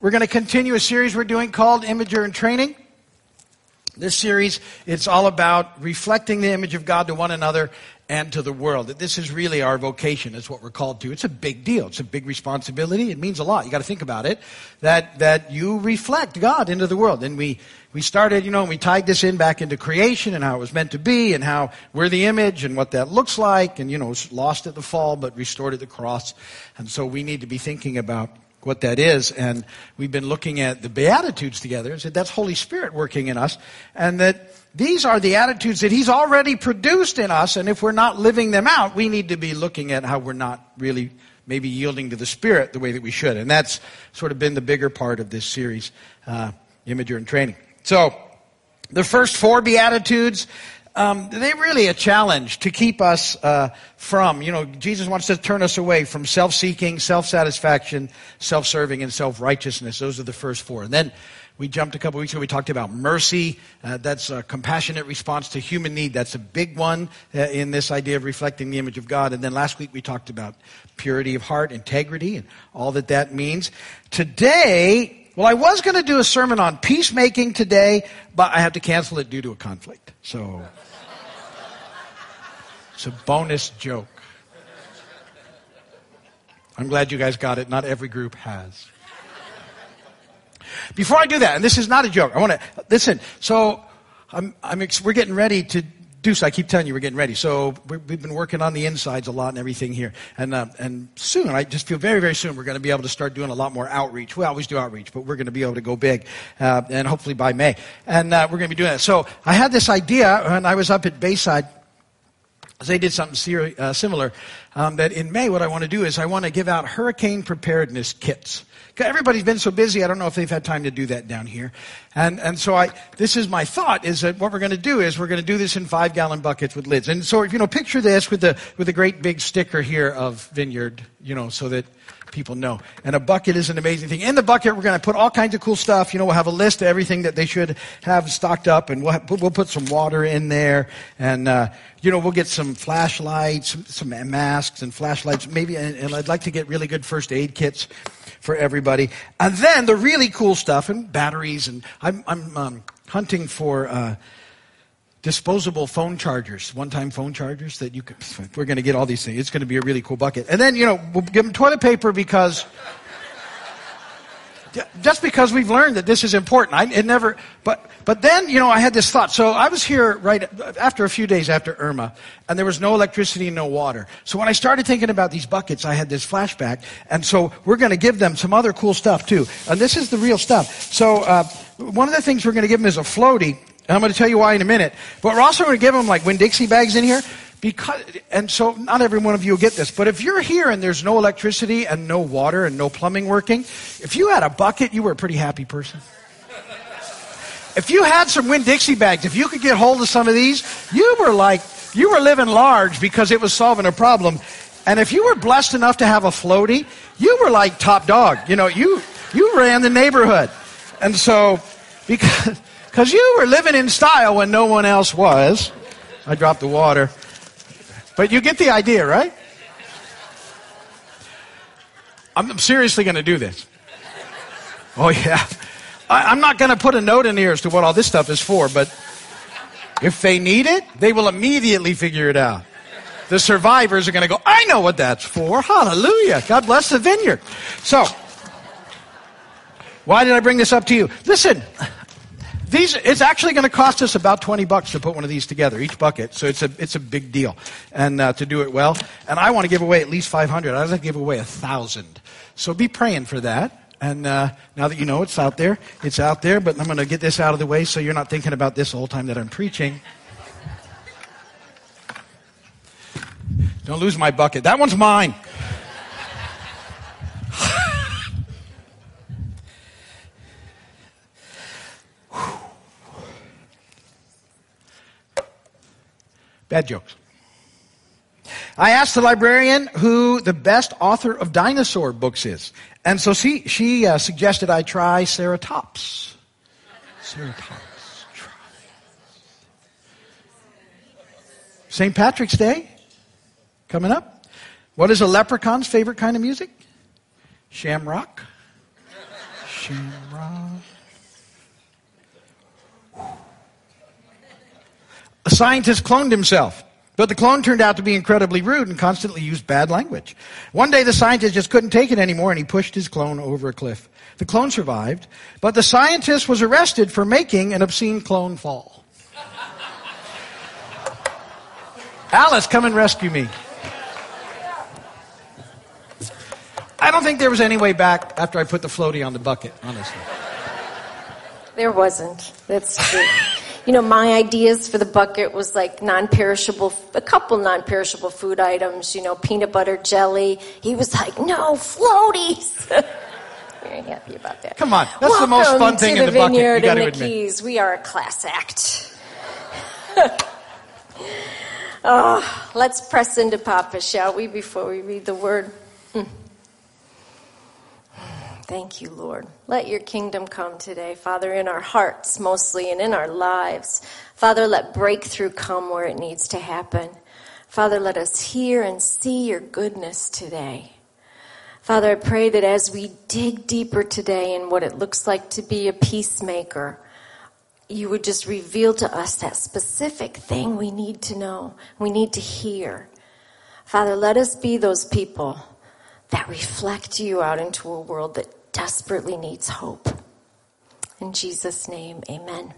We're going to continue a series we're doing called Imager in Training. This series, it's all about reflecting the image of God to one another and to the world. That this is really our vocation, It's what we're called to. It's a big deal. It's a big responsibility. It means a lot. You got to think about it. That that you reflect God into the world. And we we started, you know, we tied this in back into creation and how it was meant to be and how we're the image and what that looks like and you know, lost at the fall but restored at the cross. And so we need to be thinking about what that is. And we've been looking at the Beatitudes together and said that's Holy Spirit working in us. And that these are the attitudes that He's already produced in us. And if we're not living them out, we need to be looking at how we're not really maybe yielding to the Spirit the way that we should. And that's sort of been the bigger part of this series, uh, Imager in Training. So, the first four Beatitudes, um, they're really a challenge to keep us uh, from. You know, Jesus wants to turn us away from self seeking, self satisfaction, self serving, and self righteousness. Those are the first four. And then we jumped a couple weeks ago, we talked about mercy. Uh, that's a compassionate response to human need. That's a big one uh, in this idea of reflecting the image of God. And then last week we talked about purity of heart, integrity, and all that that means. Today, well, I was going to do a sermon on peacemaking today, but I had to cancel it due to a conflict. So. It's a bonus joke. I'm glad you guys got it. Not every group has. Before I do that, and this is not a joke, I want to listen. So, I'm, I'm, we're getting ready to do so. I keep telling you we're getting ready. So we have been working on the insides a lot and everything here, and uh, and soon I just feel very very soon we're going to be able to start doing a lot more outreach. We always do outreach, but we're going to be able to go big, uh, and hopefully by May, and uh, we're going to be doing that. So I had this idea, and I was up at Bayside they did something ser- uh, similar. Um, that in May, what I want to do is I want to give out hurricane preparedness kits. Everybody's been so busy, I don't know if they've had time to do that down here. And, and so I, this is my thought is that what we're going to do is we're going to do this in five gallon buckets with lids. And so, you know, picture this with the, with a great big sticker here of Vineyard, you know, so that people know. And a bucket is an amazing thing. In the bucket, we're going to put all kinds of cool stuff. You know, we'll have a list of everything that they should have stocked up, and we'll, have, we'll put some water in there, and uh, you know, we'll get some flashlights, some, some masks and flashlights, maybe. And, and I'd like to get really good first aid kits for everybody. And then the really cool stuff and batteries, and I'm, I'm um, hunting for. Uh, disposable phone chargers, one-time phone chargers that you could, we're going to get all these things. It's going to be a really cool bucket. And then, you know, we'll give them toilet paper because, just because we've learned that this is important. I, it never, but, but then, you know, I had this thought. So I was here right after a few days after Irma, and there was no electricity and no water. So when I started thinking about these buckets, I had this flashback. And so we're going to give them some other cool stuff too. And this is the real stuff. So, uh, one of the things we're going to give them is a floaty and I'm going to tell you why in a minute. But we're also going to give them like Winn-Dixie bags in here. Because, and so not every one of you will get this, but if you're here and there's no electricity and no water and no plumbing working, if you had a bucket, you were a pretty happy person. If you had some Winn-Dixie bags, if you could get hold of some of these, you were like, you were living large because it was solving a problem. And if you were blessed enough to have a floaty, you were like top dog. You know, you, you ran the neighborhood. And so, because, because you were living in style when no one else was. I dropped the water. But you get the idea, right? I'm seriously going to do this. Oh, yeah. I, am not going to put a note in here as to what all this stuff is for, but if they need it, they will immediately figure it out. The survivors are going to go, I know what that's for. Hallelujah. God bless the vineyard. So, why did I bring this up to you? Listen, these, it's actually going to cost us about 20 bucks to put one of these together, each bucket. So it's a, it's a big deal. And, uh, to do it well. And I want to give away at least 500. I'd like to give away a thousand. So be praying for that. And, uh, now that you know it's out there, it's out there, but I'm going to get this out of the way so you're not thinking about this the whole time that I'm preaching. Don't lose my bucket. That one's mine. Bad jokes. I asked the librarian who the best author of dinosaur books is. And so she, she uh, suggested I try Sarah Tops. Sarah Tops. Try. St. Patrick's Day coming up. What is a leprechaun's favorite kind of music? Shamrock. Shamrock. A scientist cloned himself. But the clone turned out to be incredibly rude and constantly used bad language. One day the scientist just couldn't take it anymore and he pushed his clone over a cliff. The clone survived, but the scientist was arrested for making an obscene clone fall. Alice, come and rescue me. I don't think there was any way back after I put the floaty on the bucket, honestly. There wasn't. That's true. You know, my ideas for the bucket was like non-perishable, a couple non-perishable food items, you know, peanut butter, jelly. He was like, no, floaties. Very happy about that. Come on, that's Welcome the most fun thing to in the the bucket. You got and to the admit. Keys. We are a class act. oh, let's press into Papa, shall we, before we read the word? Hmm. Thank you, Lord. Let your kingdom come today, Father, in our hearts mostly and in our lives. Father, let breakthrough come where it needs to happen. Father, let us hear and see your goodness today. Father, I pray that as we dig deeper today in what it looks like to be a peacemaker, you would just reveal to us that specific thing we need to know, we need to hear. Father, let us be those people that reflect you out into a world that desperately needs hope. In Jesus' name, amen.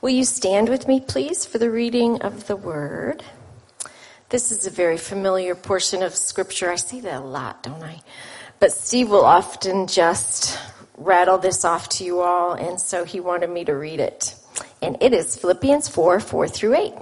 Will you stand with me, please, for the reading of the word? This is a very familiar portion of scripture. I say that a lot, don't I? But Steve will often just rattle this off to you all, and so he wanted me to read it. And it is Philippians 4 4 through 8.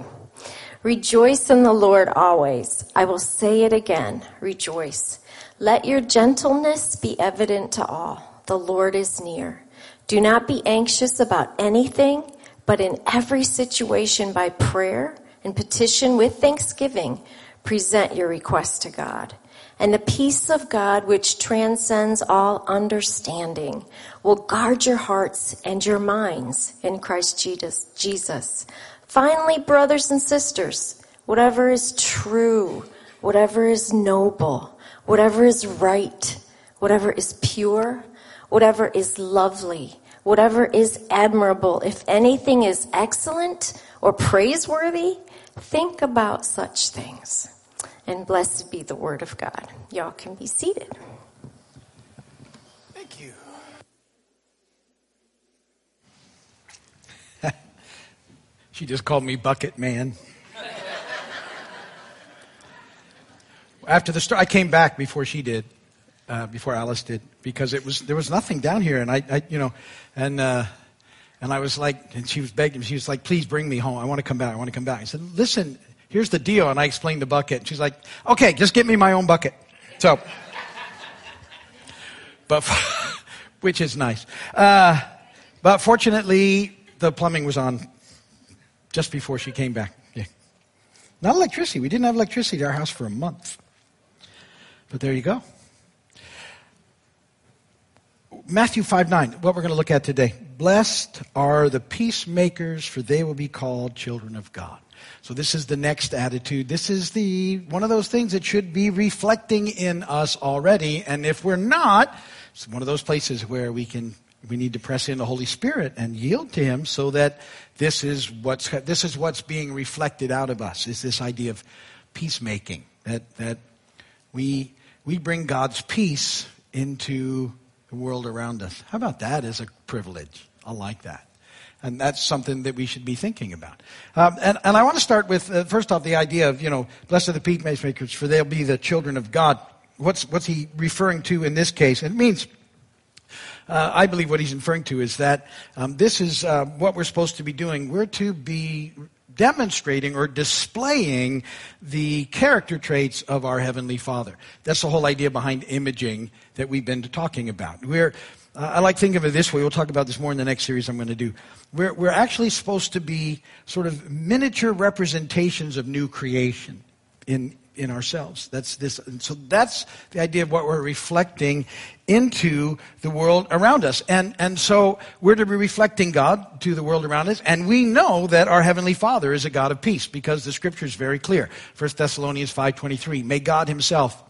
Rejoice in the Lord always. I will say it again. Rejoice. Let your gentleness be evident to all. The Lord is near. Do not be anxious about anything, but in every situation by prayer and petition with thanksgiving, present your request to God. And the peace of God, which transcends all understanding, will guard your hearts and your minds in Christ Jesus. Finally, brothers and sisters, whatever is true, whatever is noble, whatever is right, whatever is pure, whatever is lovely, whatever is admirable, if anything is excellent or praiseworthy, think about such things. And blessed be the word of God. Y'all can be seated. Thank you. she just called me Bucket Man. After the start, I came back before she did, uh, before Alice did, because it was there was nothing down here, and I, I you know, and uh, and I was like, and she was begging, she was like, please bring me home. I want to come back. I want to come back. I said, listen, here's the deal, and I explained the bucket. And she's like, okay, just get me my own bucket. So, but which is nice. Uh, but fortunately, the plumbing was on just before she came back. Not electricity. We didn't have electricity at our house for a month. But there you go. Matthew 5 9, what we're going to look at today. Blessed are the peacemakers, for they will be called children of God. So this is the next attitude. This is the one of those things that should be reflecting in us already. And if we're not, it's one of those places where we can we need to press in the Holy Spirit and yield to Him so that this is what's this is what's being reflected out of us. Is this idea of peacemaking that that we we bring God's peace into the world around us. How about that as a privilege? I like that. And that's something that we should be thinking about. Um, and, and I want to start with, uh, first off, the idea of, you know, blessed are the peacemakers, for they'll be the children of God. What's, what's he referring to in this case? It means, uh, I believe what he's referring to is that um, this is uh, what we're supposed to be doing. We're to be demonstrating or displaying the character traits of our Heavenly Father. That's the whole idea behind imaging that we've been talking about. We're, uh, I like thinking of it this way. We'll talk about this more in the next series I'm going to do. We're, we're actually supposed to be sort of miniature representations of new creation in, in ourselves. That's this, and so that's the idea of what we're reflecting into the world around us. And, and so we're to be reflecting God to the world around us. And we know that our Heavenly Father is a God of peace because the scripture is very clear. 1 Thessalonians 5.23, may God himself,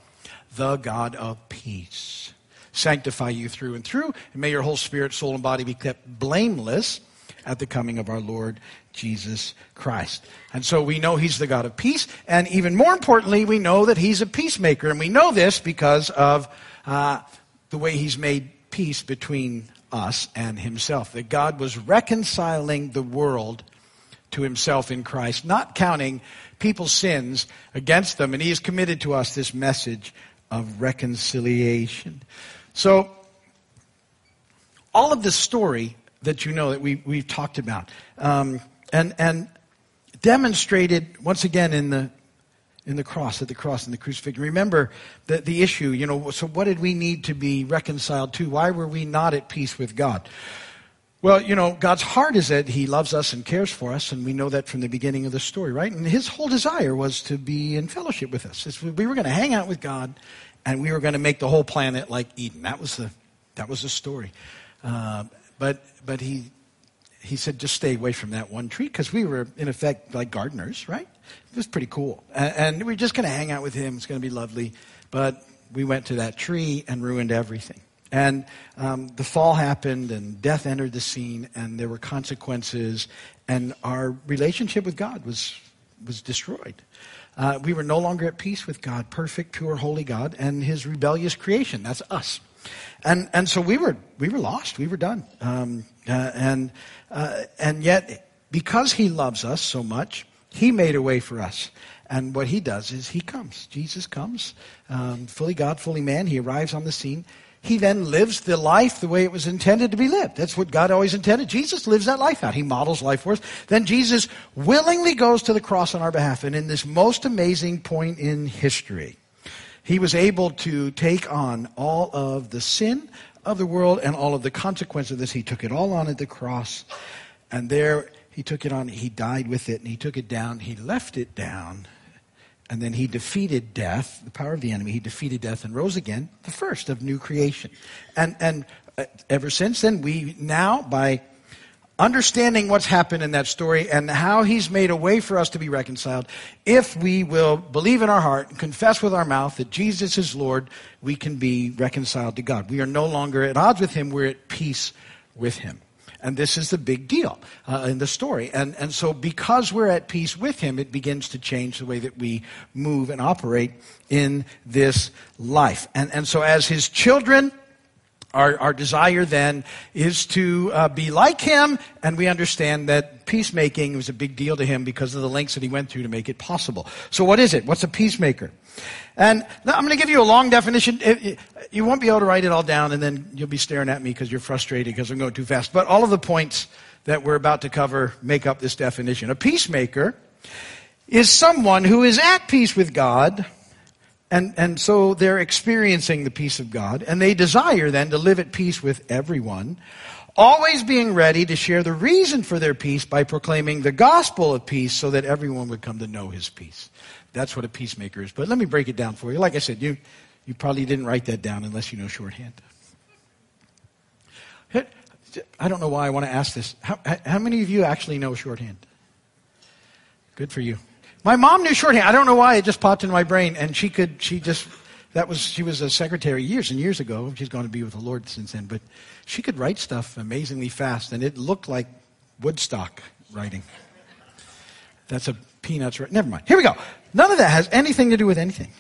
the God of peace, sanctify you through and through. And may your whole spirit, soul, and body be kept blameless at the coming of our Lord Jesus Christ. And so we know He's the God of peace. And even more importantly, we know that He's a peacemaker. And we know this because of uh, the way He's made peace between us and Himself. That God was reconciling the world to Himself in Christ, not counting people's sins against them. And He has committed to us this message of reconciliation. So, all of the story that you know that we, we've talked about um, and, and demonstrated once again in the, in the cross, at the cross and the crucifixion. Remember the, the issue, you know, so what did we need to be reconciled to? Why were we not at peace with God? Well, you know, God's heart is that He loves us and cares for us, and we know that from the beginning of the story, right? And His whole desire was to be in fellowship with us. We were going to hang out with God, and we were going to make the whole planet like Eden. That was the, that was the story. Uh, but, but He, he said, just stay away from that one tree, because we were, in effect, like gardeners, right? It was pretty cool. And, we were just going to hang out with Him. It's going to be lovely. But we went to that tree and ruined everything. And um, the fall happened, and death entered the scene, and there were consequences, and our relationship with God was, was destroyed. Uh, we were no longer at peace with God, perfect, pure, holy God, and His rebellious creation. That's us. And, and so we were, we were lost. We were done. Um, uh, and, uh, and yet, because He loves us so much, He made a way for us. And what He does is He comes. Jesus comes, um, fully God, fully man. He arrives on the scene he then lives the life the way it was intended to be lived. That's what God always intended. Jesus lives that life out. He models life for us. Then Jesus willingly goes to the cross on our behalf. And in this most amazing point in history, he was able to take on all of the sin of the world and all of the consequence of this. He took it all on at the cross. And there he took it on. He died with it and he took it down. He left it down and then he defeated death, the power of the enemy. He defeated death and rose again, the first of new creation. And, and uh, ever since then, we now, by understanding what's happened in that story and how he's made a way for us to be reconciled, if we will believe in our heart and confess with our mouth that Jesus is Lord, we can be reconciled to God. We are no longer at odds with him, we're at peace with him. And this is the big deal uh, in the story. And, and so, because we're at peace with Him, it begins to change the way that we move and operate in this life. And, and so, as His children, our, our desire then is to uh, be like him, and we understand that peacemaking was a big deal to him because of the lengths that he went through to make it possible. So, what is it? What's a peacemaker? And I'm going to give you a long definition. You won't be able to write it all down, and then you'll be staring at me because you're frustrated because I'm going too fast. But all of the points that we're about to cover make up this definition. A peacemaker is someone who is at peace with God and, and so they're experiencing the peace of God, and they desire then to live at peace with everyone, always being ready to share the reason for their peace by proclaiming the gospel of peace so that everyone would come to know his peace. That's what a peacemaker is. But let me break it down for you. Like I said, you, you probably didn't write that down unless you know shorthand. I don't know why I want to ask this. How, how many of you actually know shorthand? Good for you. My mom knew shorthand. I don't know why it just popped into my brain, and she could. She just that was she was a secretary years and years ago. She's gone to be with the Lord since then, but she could write stuff amazingly fast, and it looked like Woodstock writing. That's a peanuts. Never mind. Here we go. None of that has anything to do with anything.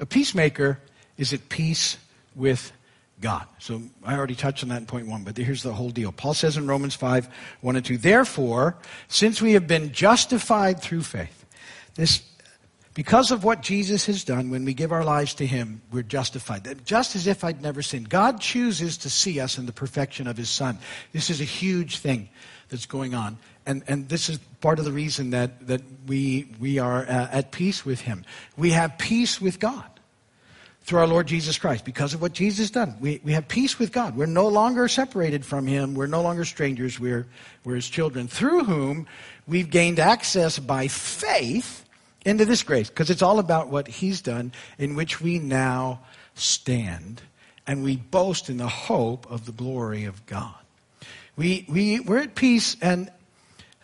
A peacemaker is at peace with God. So I already touched on that in point one, but here's the whole deal. Paul says in Romans 5, 1 and 2, Therefore, since we have been justified through faith, this, because of what Jesus has done, when we give our lives to Him, we're justified. Just as if I'd never sinned. God chooses to see us in the perfection of His Son. This is a huge thing that's going on. And, and this is part of the reason that, that we, we are uh, at peace with Him. We have peace with God through our Lord Jesus Christ. Because of what Jesus done, we, we have peace with God. We're no longer separated from Him. We're no longer strangers. We're, we're His children, through whom we've gained access by faith into this grace. Because it's all about what He's done, in which we now stand. And we boast in the hope of the glory of God. We, we, we're at peace, and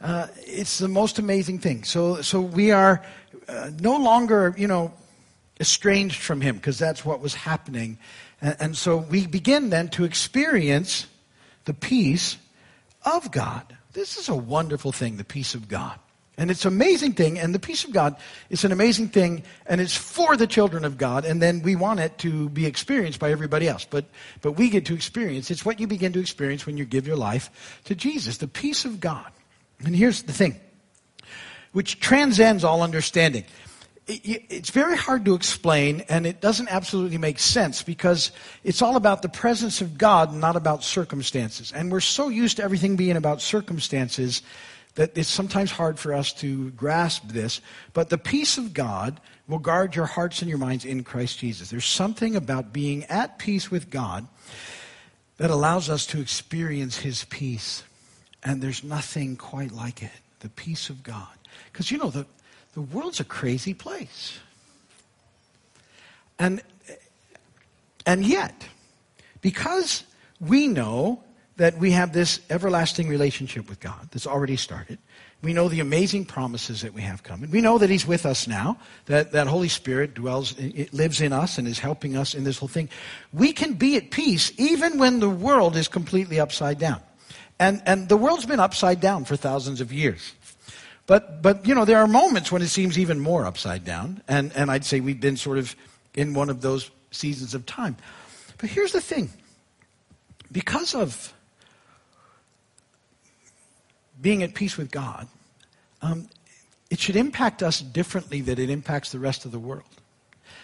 uh, it's the most amazing thing. So, so we are uh, no longer, you know, estranged from Him because that's what was happening. And, and so we begin then to experience the peace of God. This is a wonderful thing, the peace of God. And it's an amazing thing, and the peace of God is an amazing thing, and it's for the children of God, and then we want it to be experienced by everybody else. But, but we get to experience. It's what you begin to experience when you give your life to Jesus, the peace of God. And here's the thing, which transcends all understanding. It's very hard to explain, and it doesn't absolutely make sense because it's all about the presence of God, not about circumstances. And we're so used to everything being about circumstances that it's sometimes hard for us to grasp this, but the peace of God will guard your hearts and your minds in Christ Jesus. There's something about being at peace with God that allows us to experience His peace. And there's nothing quite like it the peace of God. Because, you know, the, the world's a crazy place. And, and yet, because we know that we have this everlasting relationship with God that's already started. We know the amazing promises that we have coming. We know that He's with us now, that, that Holy Spirit dwells, it lives in us and is helping us in this whole thing. We can be at peace even when the world is completely upside down. And, and the world's been upside down for thousands of years. But, but, you know, there are moments when it seems even more upside down. And, and I'd say we've been sort of in one of those seasons of time. But here's the thing because of being at peace with God, um, it should impact us differently than it impacts the rest of the world.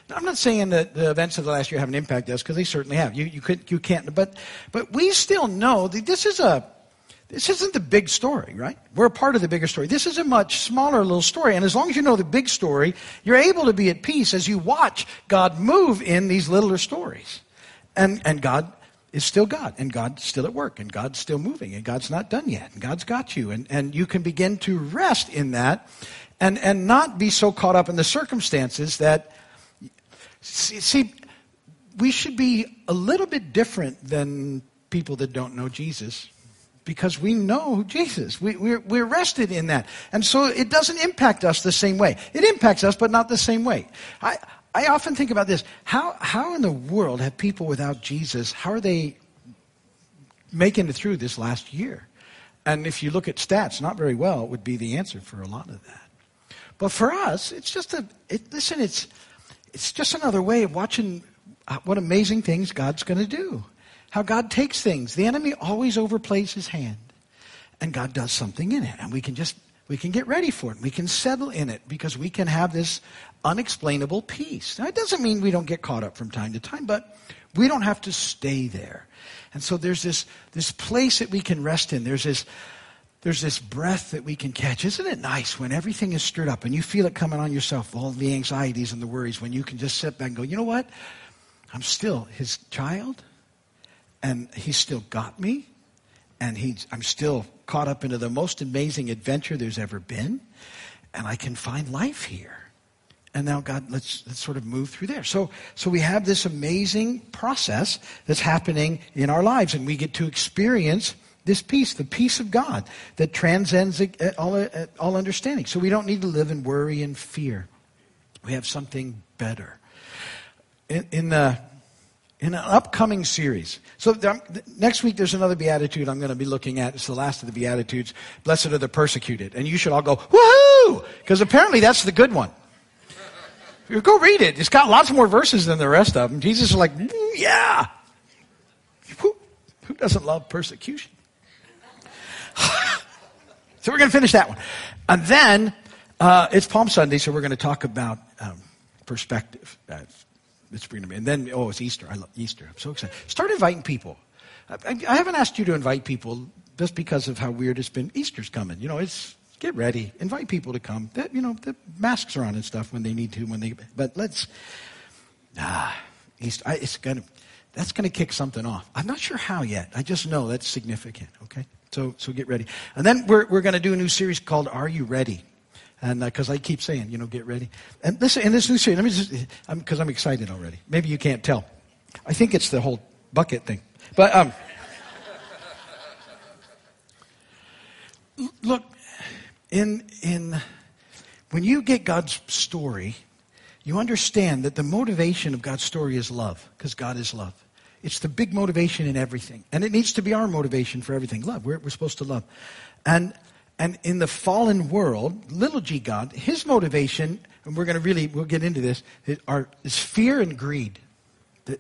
Now, I'm not saying that the events of the last year haven't impacted us because they certainly have. You, you, could, you can't, but, but we still know that this is a, this isn't the big story, right? We're a part of the bigger story. This is a much smaller little story. And as long as you know the big story, you're able to be at peace as you watch God move in these littler stories. And, and God is still God, and God's still at work, and God's still moving, and God's not done yet, and God's got you. And, and you can begin to rest in that and, and not be so caught up in the circumstances that, see, see, we should be a little bit different than people that don't know Jesus because we know Jesus. We, we're, we're rested in that. And so it doesn't impact us the same way. It impacts us, but not the same way. I, I often think about this. How, how in the world have people without Jesus, how are they making it through this last year? And if you look at stats, not very well would be the answer for a lot of that. But for us, it's just a, it, listen, it's, it's just another way of watching uh, what amazing things God's going to do. How God takes things. The enemy always overplays his hand. And God does something in it. And we can just, we can get ready for it. We can settle in it because we can have this unexplainable peace. Now, it doesn't mean we don't get caught up from time to time, but we don't have to stay there. And so there's this, this place that we can rest in. There's this, there's this breath that we can catch. Isn't it nice when everything is stirred up and you feel it coming on yourself, all the anxieties and the worries, when you can just sit back and go, you know what? I'm still his child, and he's still got me, and he's, I'm still caught up into the most amazing adventure there's ever been, and I can find life here. And now, God, let's, let's sort of move through there. So, so we have this amazing process that's happening in our lives, and we get to experience this peace, the peace of God that transcends all, all understanding. So we don't need to live in worry and fear. We have something better. In, in the in an upcoming series. So there, next week there's another beatitude I'm going to be looking at. It's the last of the beatitudes. Blessed are the persecuted, and you should all go woohoo because apparently that's the good one. Go read it. It's got lots more verses than the rest of them. Jesus is like, mm, yeah. Who, who doesn't love persecution? so we're going to finish that one. And then uh, it's Palm Sunday, so we're going to talk about um, perspective. Uh, it's bringing me. And then, oh, it's Easter. I love Easter. I'm so excited. Start inviting people. I, I haven't asked you to invite people just because of how weird it's been. Easter's coming. You know, it's get ready. Invite people to come. That, you know, the masks are on and stuff when they need to. When they, but let's. Ah, Easter. I, it's gonna. That's to kick something off. I'm not sure how yet. I just know that's significant. Okay, so so get ready. And then we're we're going to do a new series called "Are You Ready?" And because uh, I keep saying, you know, get ready. And listen, in this new series, let me just, because I'm, I'm, excited already. Maybe you can't tell. I think it's the whole bucket thing. But um, look, in, in, when you get God's story, you understand that the motivation of God's story is love, because God is love. It's the big motivation in everything. And it needs to be our motivation for everything. Love. We're, we're supposed to love. And, and in the fallen world, little g God, his motivation, and we're going to really, we'll get into this, are, is fear and greed.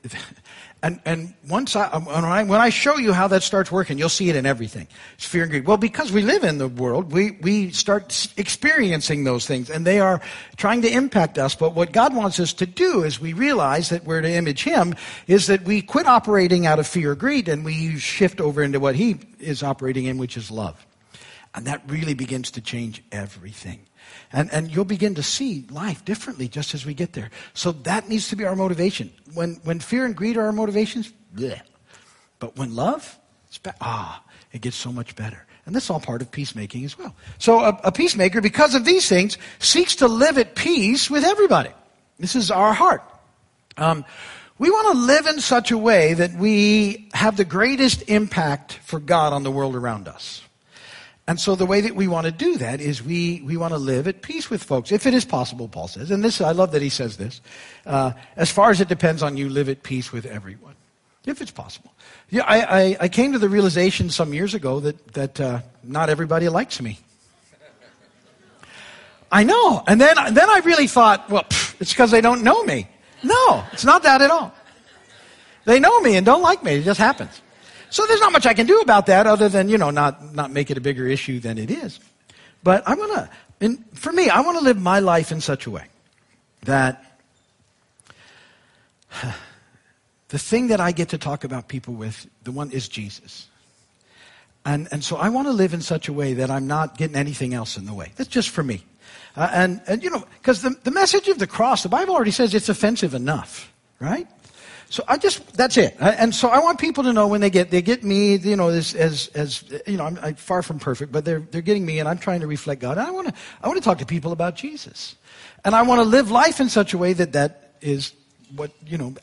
And, and once I, um, when I, when I show you how that starts working, you'll see it in everything. It's fear and greed. Well, because we live in the world, we, we start experiencing those things and they are trying to impact us. But what God wants us to do is we realize that we're to image Him is that we quit operating out of fear or greed and we shift over into what He is operating in, which is love. And that really begins to change everything. And, and you'll begin to see life differently just as we get there. So that needs to be our motivation. When, when fear and greed are our motivations, bleh. But when love, ah, it gets so much better. And this is all part of peacemaking as well. So a, a peacemaker, because of these things, seeks to live at peace with everybody. This is our heart. Um, we want to live in such a way that we have the greatest impact for God on the world around us. And so the way that we want to do that is we, we want to live at peace with folks, if it is possible, Paul says. And this, I love that he says this. Uh, as far as it depends on you, live at peace with everyone, if it's possible. Yeah, I, I, I came to the realization some years ago that, that uh, not everybody likes me. I know. And then, then I really thought, well, pff, it's because they don't know me. No, it's not that at all. They know me and don't like me. It just happens. So there's not much I can do about that other than, you know, not, not make it a bigger issue than it is. But I want to, for me, I want to live my life in such a way that the thing that I get to talk about people with, the one is Jesus. And, and so I want to live in such a way that I'm not getting anything else in the way. That's just for me. Uh, and, and, you know, because the, the message of the cross, the Bible already says it's offensive enough, right? So I just, that's it. And so I want people to know when they get, they get me, you know, as, as, as you know, I'm, I'm, far from perfect, but they're, they're getting me and I'm trying to reflect God. And I want to, I want to talk to people about Jesus. And I want to live life in such a way that that is what, you know,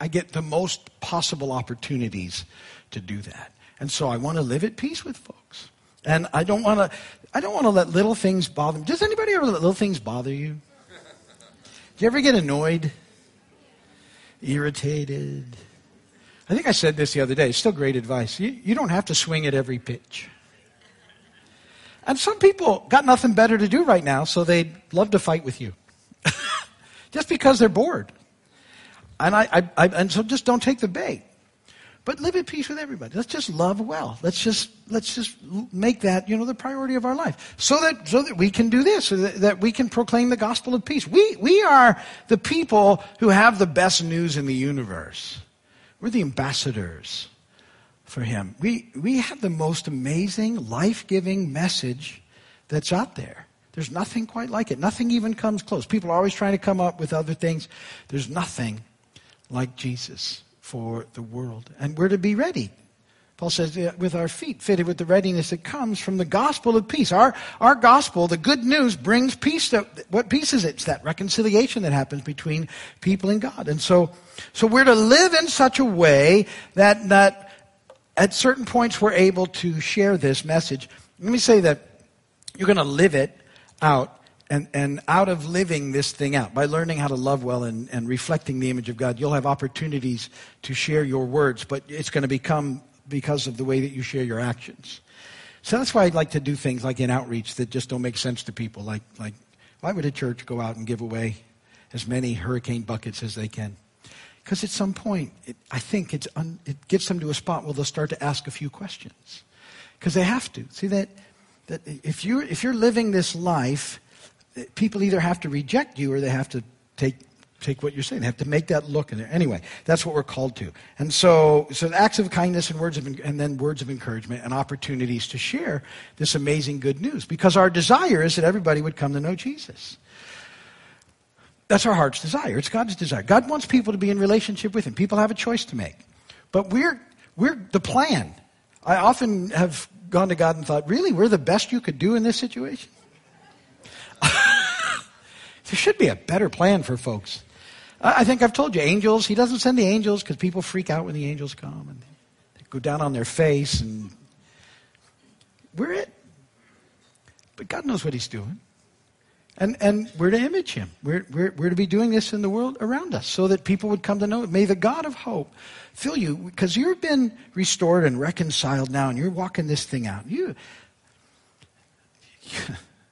I get the most possible opportunities to do that. And so I want to live at peace with folks. And I don't want to, I don't want to let little things bother me. Does anybody ever let little things bother you? Do you ever get annoyed? Irritated. I think I said this the other day. It's still great advice. You, you don't have to swing at every pitch. And some people got nothing better to do right now, so they'd love to fight with you. just because they're bored. And, I, I, I, and so just don't take the bait. But live at peace with everybody. Let's just love well. Let's just let's just make that you know the priority of our life, so that so that we can do this, so that, that we can proclaim the gospel of peace. We we are the people who have the best news in the universe. We're the ambassadors for Him. We we have the most amazing, life giving message that's out there. There's nothing quite like it. Nothing even comes close. People are always trying to come up with other things. There's nothing like Jesus for the world. And we're to be ready. Paul says, with our feet fitted with the readiness that comes from the gospel of peace. Our, our gospel, the good news, brings peace. To, what peace is it? It's that reconciliation that happens between people and God. And so, so we're to live in such a way that, that at certain points we're able to share this message. Let me say that you're going to live it out and, and out of living this thing out, by learning how to love well and, and reflecting the image of God, you'll have opportunities to share your words, but it's going to become because of the way that you share your actions. So that's why I'd like to do things like in outreach that just don't make sense to people. Like, like why would a church go out and give away as many hurricane buckets as they can? Because at some point, it, I think it's un, it gets them to a spot where they'll start to ask a few questions. Because they have to. See that, that if, you, if you're living this life people either have to reject you or they have to take take what you're saying. They have to make that look in there. Anyway, that's what we're called to. And so, so acts of kindness and words of, and then words of encouragement and opportunities to share this amazing good news. Because our desire is that everybody would come to know Jesus. That's our heart's desire. It's God's desire. God wants people to be in relationship with Him. People have a choice to make. But we're, we're the plan. I often have gone to God and thought, really, we're the best you could do in this situation? There should be a better plan for folks. I think I've told you, angels, he doesn't send the angels because people freak out when the angels come and they go down on their face and we're it. But God knows what he's doing. And, and we're to image him. We're, we're, we're to be doing this in the world around us so that people would come to know it. May the God of hope fill you because you've been restored and reconciled now and you're walking this thing out. You, you,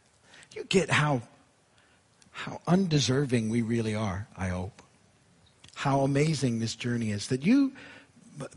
you get how, how undeserving we really are, I hope. How amazing this journey is. That you,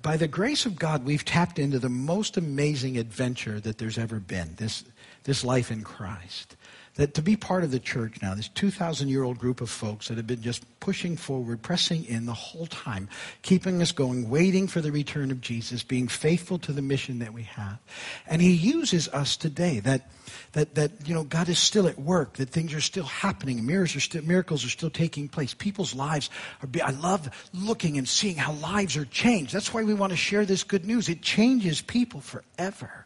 by the grace of God, we've tapped into the most amazing adventure that there's ever been. This, this life in Christ that to be part of the church now, this 2,000 year old group of folks that have been just pushing forward, pressing in the whole time, keeping us going, waiting for the return of Jesus, being faithful to the mission that we have. And he uses us today that, that, that you know, God is still at work, that things are still happening, miracles are still, miracles are still taking place. People's lives are, be, I love looking and seeing how lives are changed. That's why we want to share this good news. It changes people forever.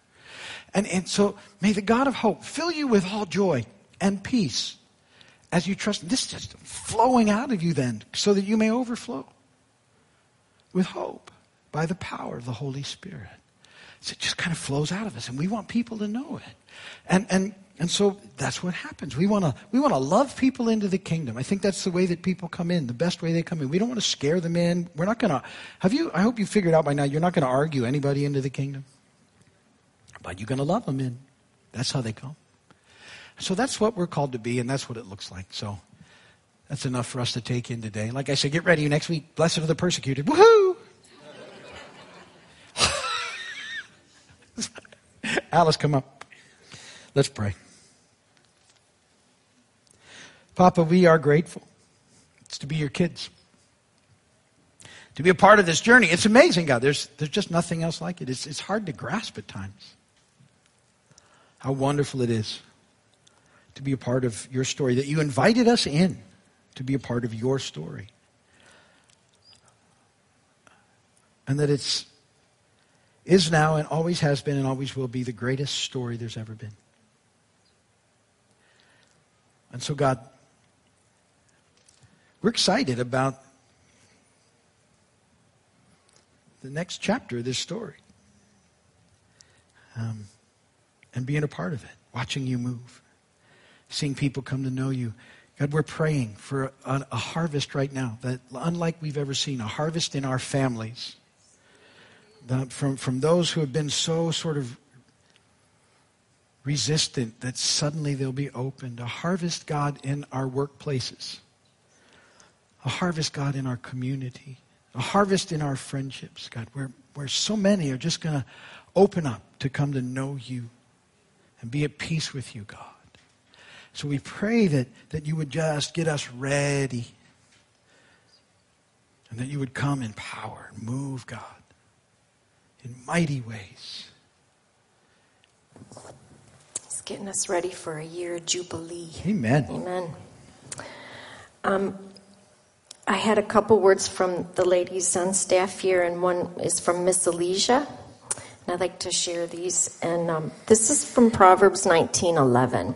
And, and so may the God of hope fill you with all joy and peace as you trust. This is just flowing out of you then so that you may overflow with hope by the power of the Holy Spirit. So it just kind of flows out of us and we want people to know it. And, and, and so that's what happens. We want to we want to love people into the kingdom. I think that's the way that people come in, the best way they come in. We don't want to scare them in. We're not going to Have you I hope you figured out by now you're not going to argue anybody into the kingdom. But you're going to love them in. That's how they come. So that's what we're called to be, and that's what it looks like. So that's enough for us to take in today. Like I said, get ready next week. Blessed are the persecuted. Woohoo! Alice, come up. Let's pray. Papa, we are grateful. It's to be your kids. To be a part of this journey. It's amazing, God. There's, there's just nothing else like it. It's, it's hard to grasp at times how wonderful it is to be a part of your story, that you invited us in to be a part of your story. And that it's is now and always has been and always will be the greatest story there's ever been. And so, God, we're excited about the next chapter of this story um, and being a part of it, watching you move seeing people come to know you. God, we're praying for a, a, harvest right now that unlike we've ever seen, a harvest in our families. From, from those who have been so sort of resistant that suddenly they'll be opened. A harvest, God, in our workplaces. A harvest, God, in our community. A harvest in our friendships, God, where, where so many are just going to open up to come to know you and be at peace with you, God. So we pray that, that you would just get us ready and that you would come in power and move, God, in mighty ways. He's getting us ready for a year jubilee. Amen. Amen. Um, I had a couple words from the ladies on staff here, and one is from Miss Alicia. And I'd like to share these. And um, this is from Proverbs 19:11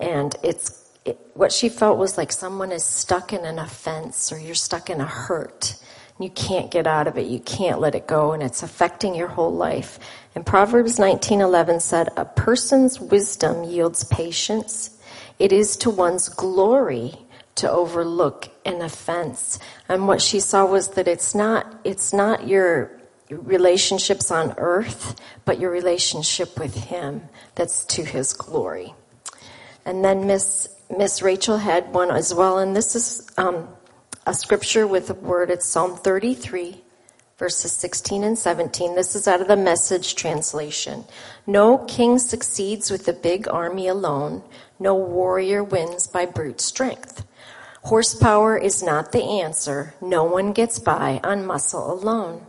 and it's it, what she felt was like someone is stuck in an offense or you're stuck in a hurt. And you can't get out of it. You can't let it go. And it's affecting your whole life. And proverbs 19:11 said a person's wisdom yields patience. It is to one's glory to overlook an offense. And what she saw was that it's not it's not your relationships on earth but your relationship with him that's to his glory and then Miss Miss Rachel had one as well, and this is um, a scripture with a word. It's Psalm 33, verses 16 and 17. This is out of the Message translation. No king succeeds with a big army alone. No warrior wins by brute strength. Horsepower is not the answer. No one gets by on muscle alone.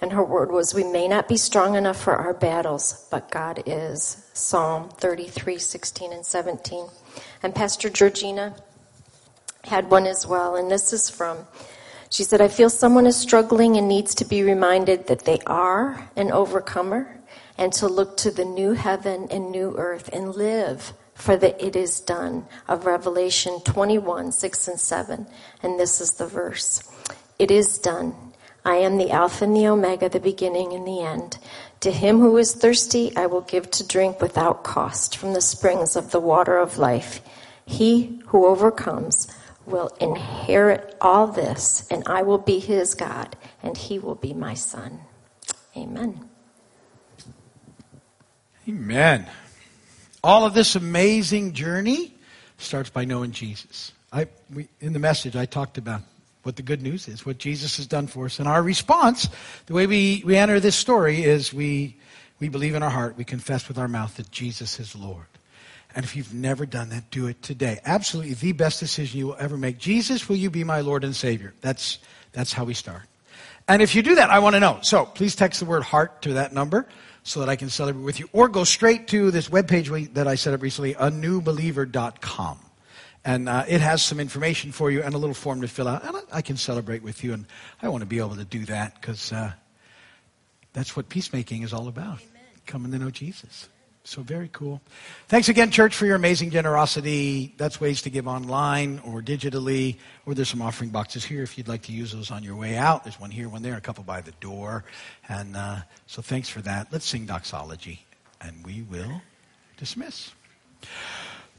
And her word was, We may not be strong enough for our battles, but God is. Psalm 33, 16 and 17. And Pastor Georgina had one as well, and this is from, she said, I feel someone is struggling and needs to be reminded that they are an overcomer and to look to the new heaven and new earth and live for the it is done of Revelation 21, 6 and 7. And this is the verse. It is done. I am the Alpha and the Omega, the beginning and the end. To him who is thirsty, I will give to drink without cost from the springs of the water of life. He who overcomes will inherit all this, and I will be his God, and he will be my son. Amen. Amen. All of this amazing journey starts by knowing Jesus. I, we, in the message, I talked about what the good news is, what Jesus has done for us. And our response, the way we, we enter this story, is we, we believe in our heart, we confess with our mouth that Jesus is Lord. And if you've never done that, do it today. Absolutely the best decision you will ever make. Jesus, will you be my Lord and Savior? That's, that's how we start. And if you do that, I want to know. So please text the word heart to that number so that I can celebrate with you. Or go straight to this webpage that I set up recently, anewbeliever.com. And uh, it has some information for you and a little form to fill out. And I, I can celebrate with you. And I want to be able to do that because uh, that's what peacemaking is all about. Amen. Coming to know Jesus. So very cool. Thanks again, church, for your amazing generosity. That's ways to give online or digitally, or there's some offering boxes here if you'd like to use those on your way out. There's one here, one there, a couple by the door. And uh, so thanks for that. Let's sing doxology, and we will dismiss.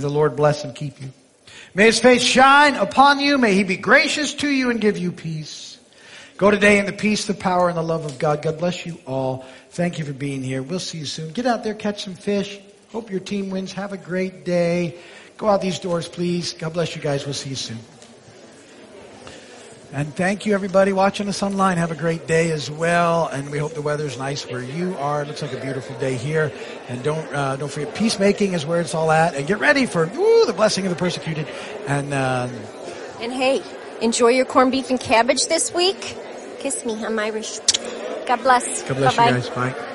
bless and keep you. May his face shine upon you. May he be gracious to you and give you peace. Go today in the peace, the power, and the love of God. God bless you all. Thank you for being here. We'll see you soon. Get out there, catch some fish. Hope your team wins. Have a great day. Go out these doors, please. God bless you guys. We'll see you soon. And thank you, everybody watching us online. Have a great day as well. And we hope the weather's nice where you are. It looks like a beautiful day here. And don't uh, don't forget, peacemaking is where it's all at. And get ready for woo, the blessing of the persecuted. And uh, and hey, enjoy your corned beef and cabbage this week. Kiss me, I'm Irish. God bless. God bless Bye-bye. you guys. Bye.